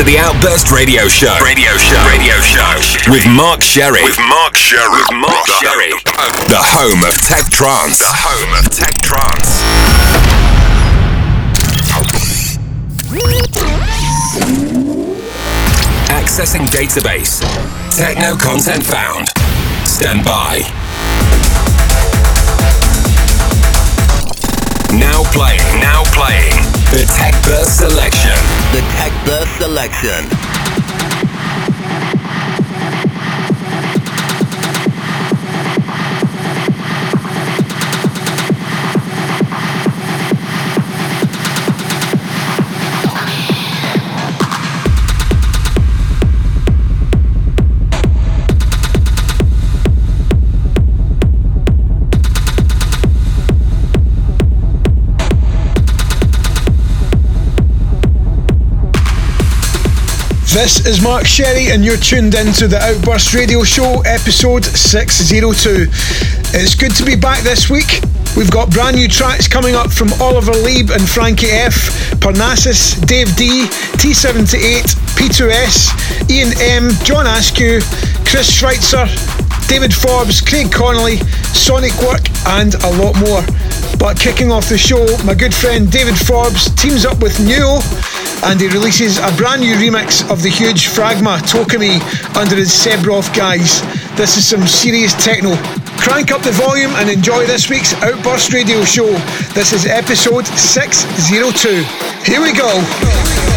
to the Outburst Radio Show. Radio Show. Radio Show. With Mark Sherry. With Mark Sherry. With Mark Sherry. The home of tech trance. The home of tech trance. Accessing database. Techno content found. Stand by. Now playing. Now playing. Detect the Tech Burst Selection. The Tech Burst Selection. This is Mark Sherry, and you're tuned into the Outburst Radio Show, episode 602. It's good to be back this week. We've got brand new tracks coming up from Oliver Lieb and Frankie F, Parnassus, Dave D, T78, P2S, Ian M, John Askew, Chris Schweitzer, David Forbes, Craig Connelly, Sonic Work, and a lot more. But kicking off the show, my good friend David Forbes teams up with Neo and he releases a brand new remix of the huge Fragma Toca Me under his Sebrov guise. This is some serious techno. Crank up the volume and enjoy this week's Outburst Radio show. This is episode 602. Here we go.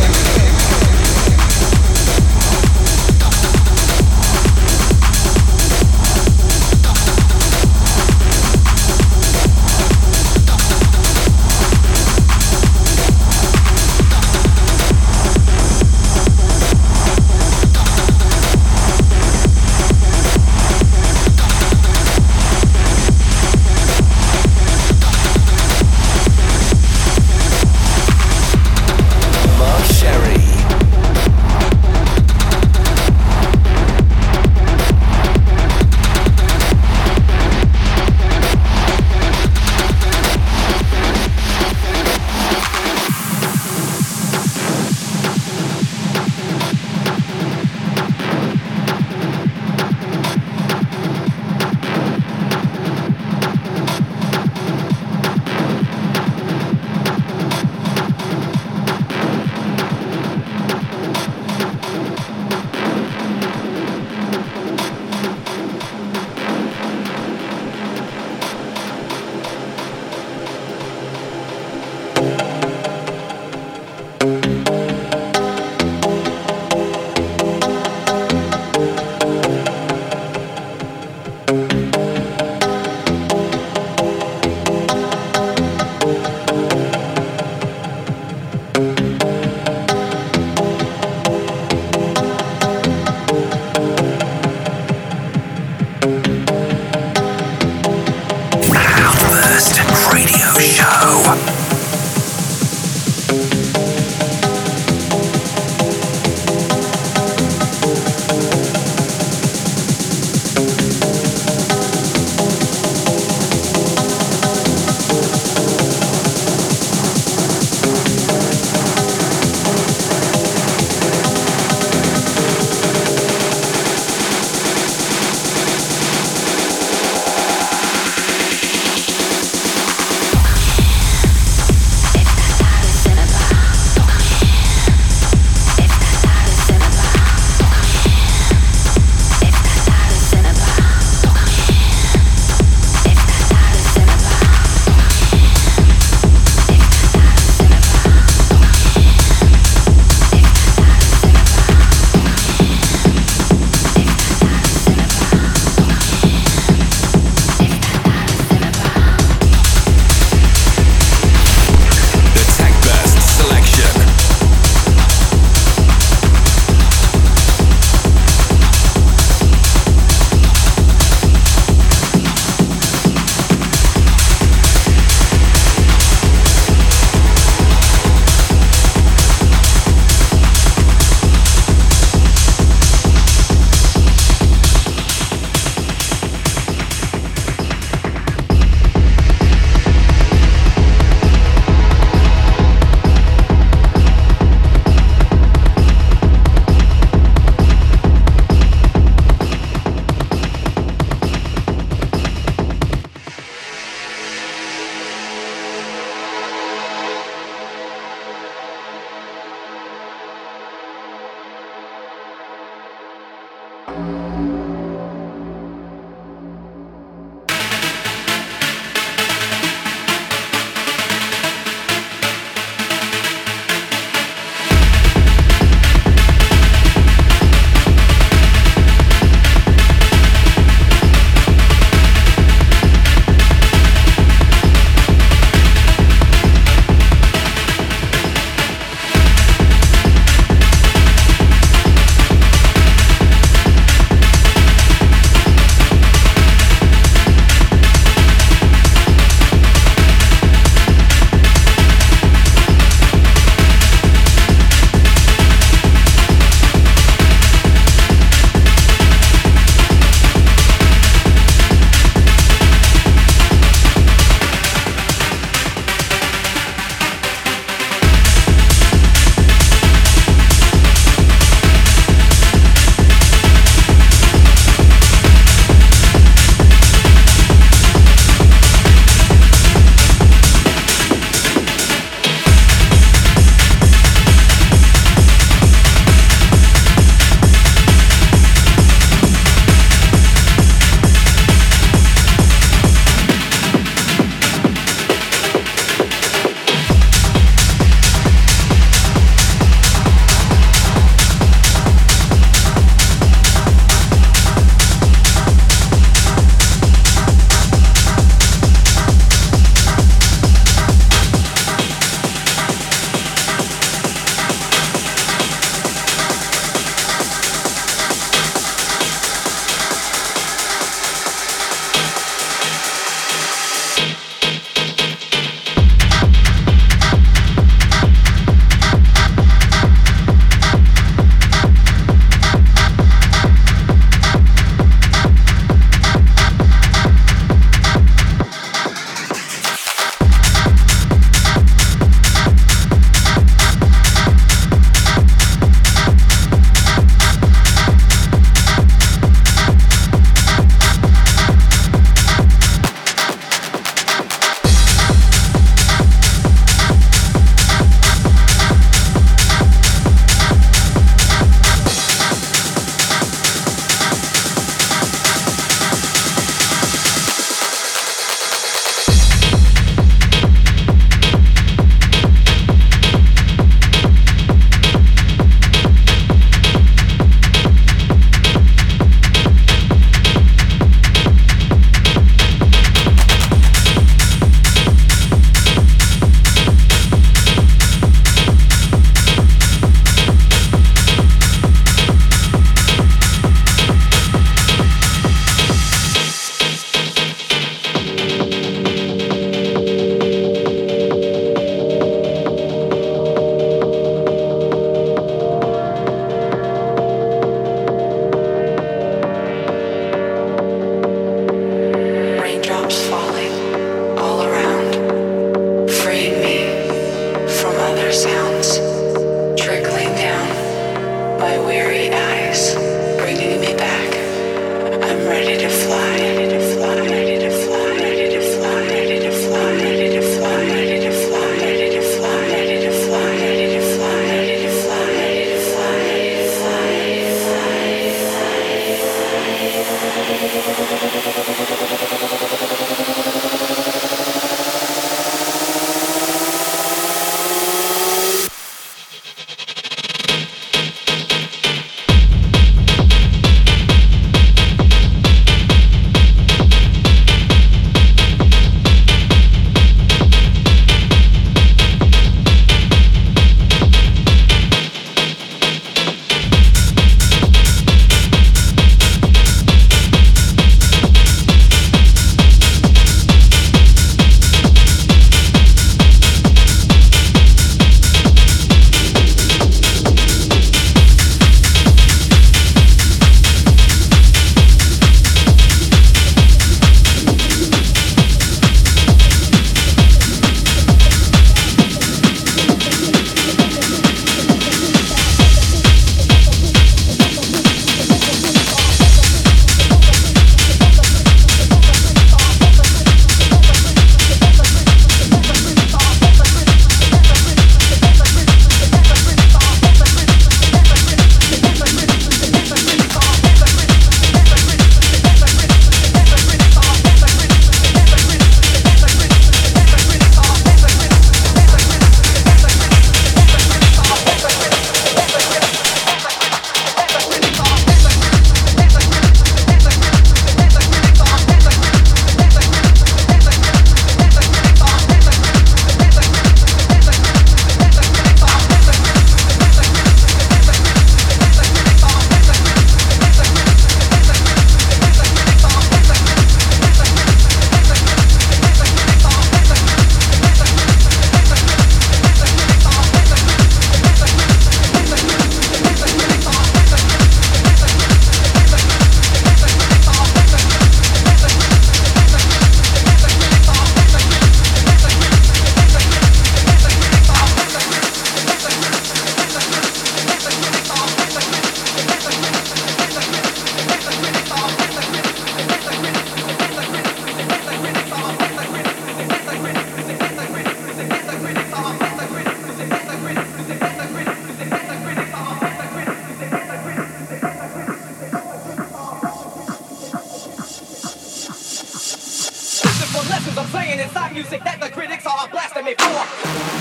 lessons I'm saying inside music that the critics are blasting me for.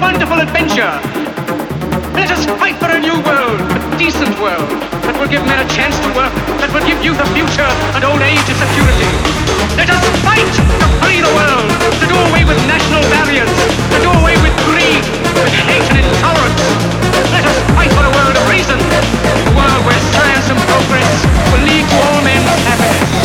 Wonderful adventure. Let us fight for a new world, a decent world, that will give men a chance to work, that will give youth a future and old age a security. Let us fight to free the world, to do away with national barriers, to do away with greed, with hate and intolerance. Let us fight for a world of reason, a world where science and progress will lead to all men's happiness.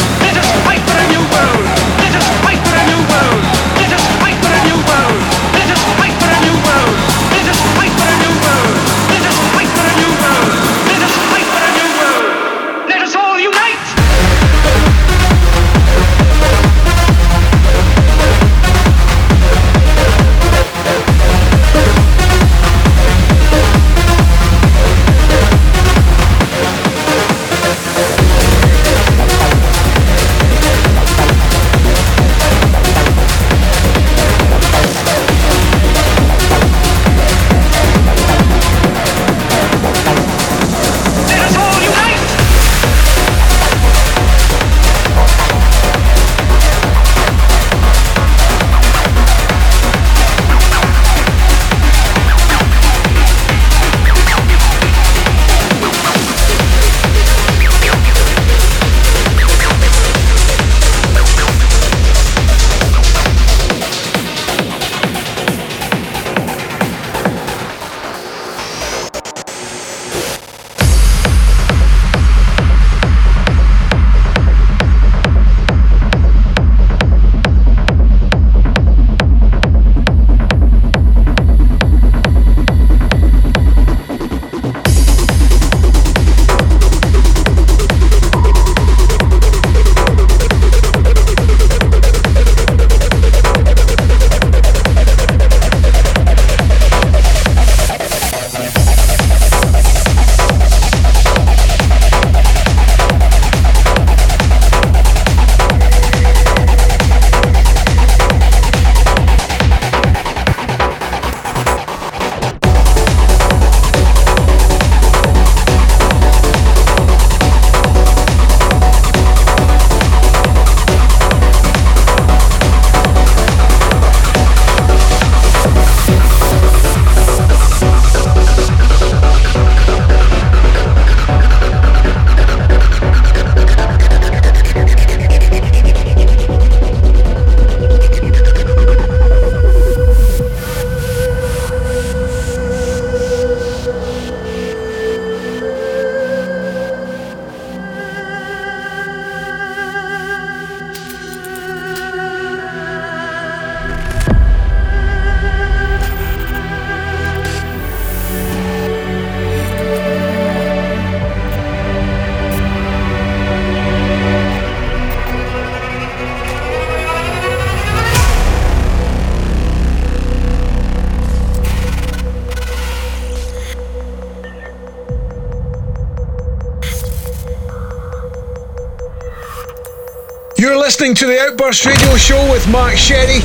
To the Outburst Radio Show with Mark Sherry.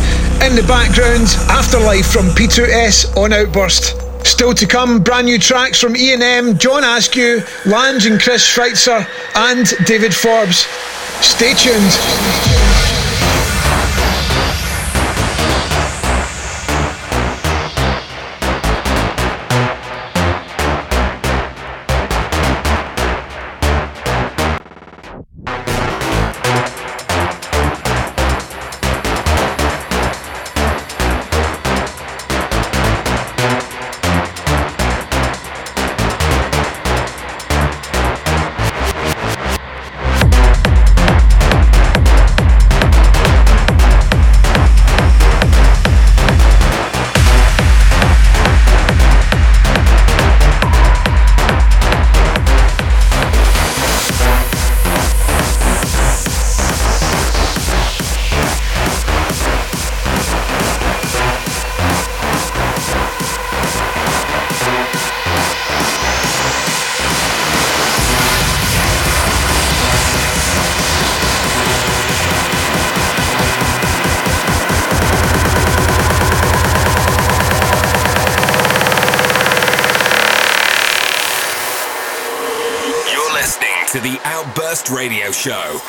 In the background, Afterlife from P2S on Outburst. Still to come, brand new tracks from E&M, John Askew, Lange and Chris Schweitzer, and David Forbes. Stay tuned. Show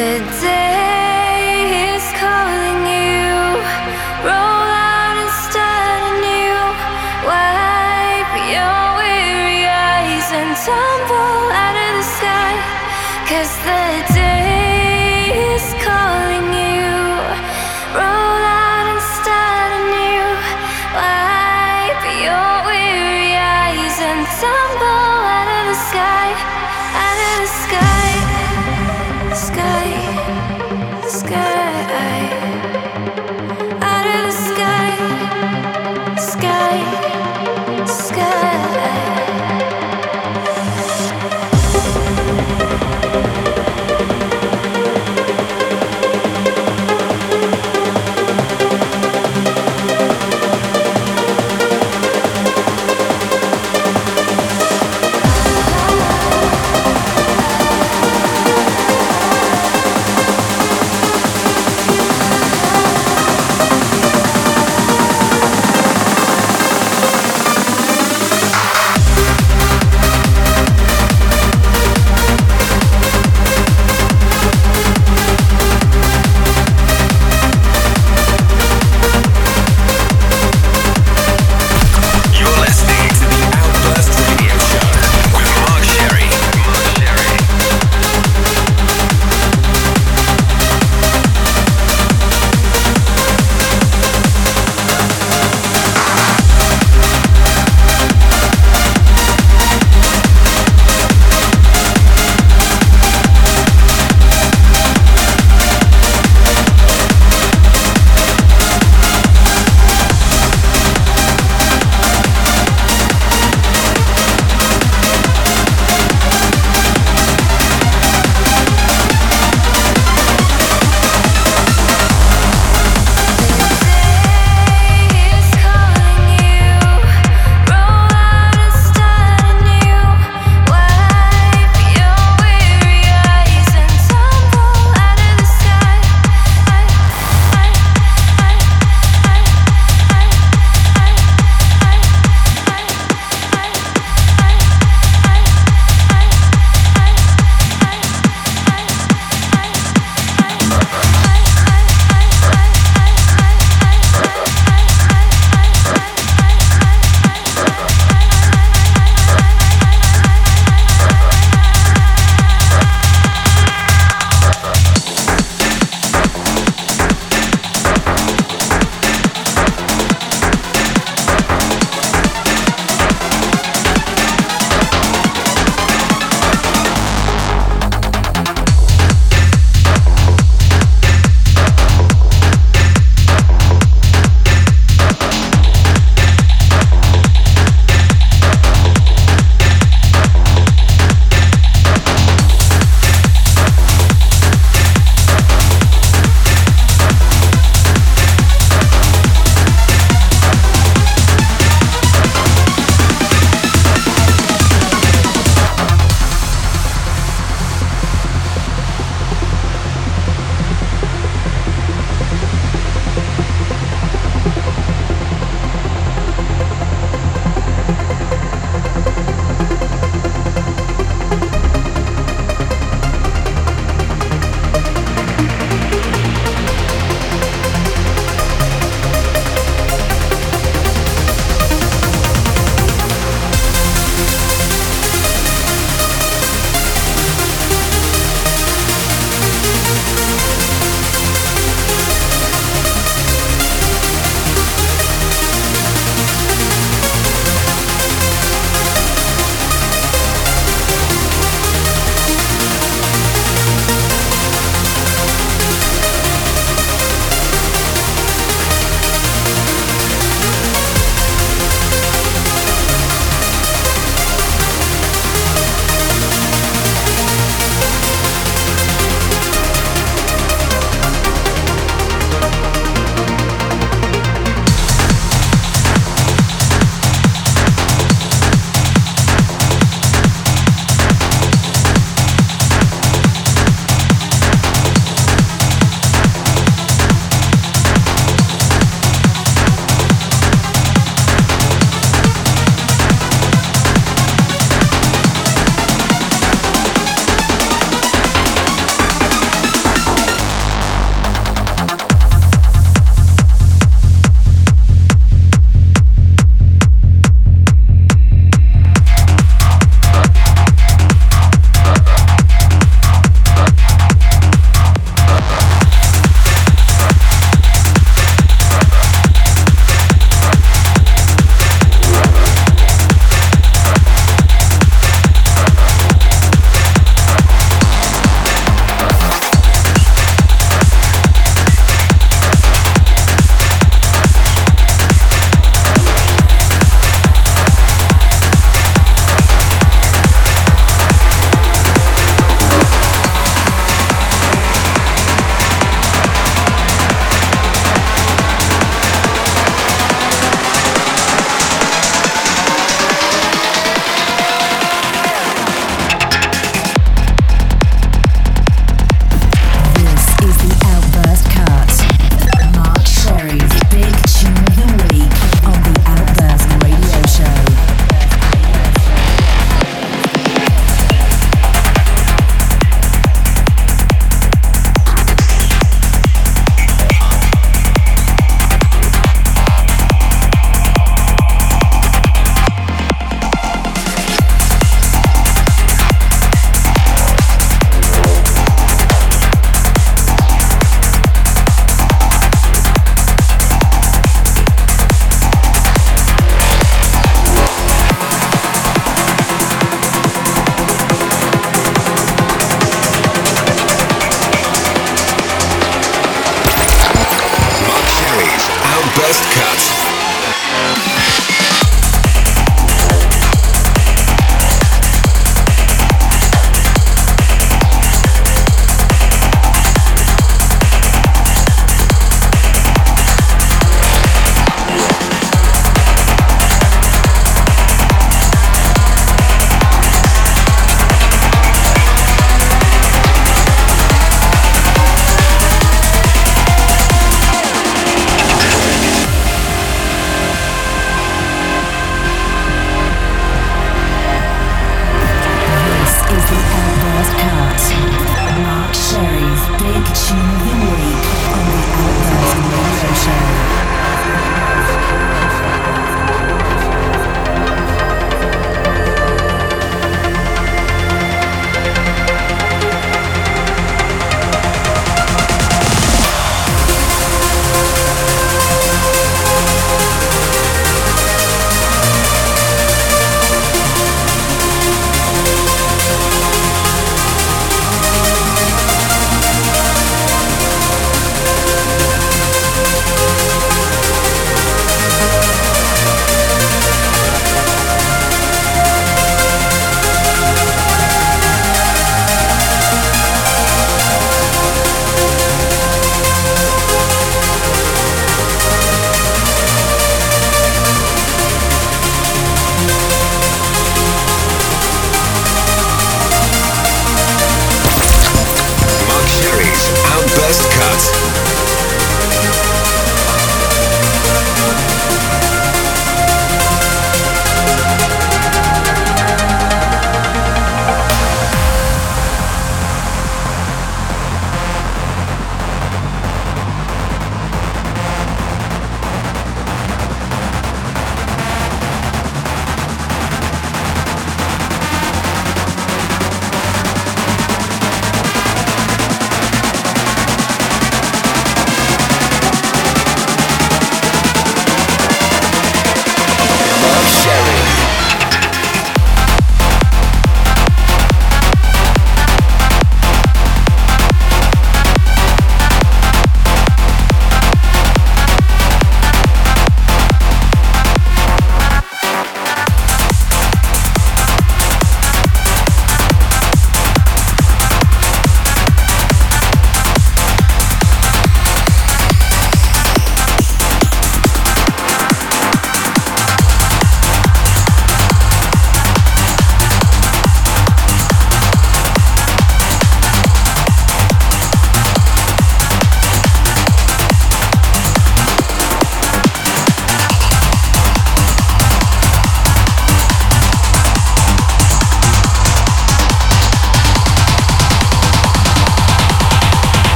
the day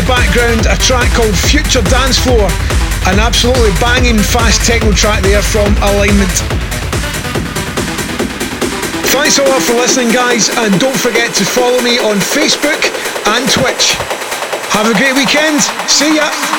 the background, a track called Future Dance Floor, an absolutely banging fast techno track there from Alignment. Thanks a lot for listening, guys, and don't forget to follow me on Facebook and Twitch. Have a great weekend. See ya.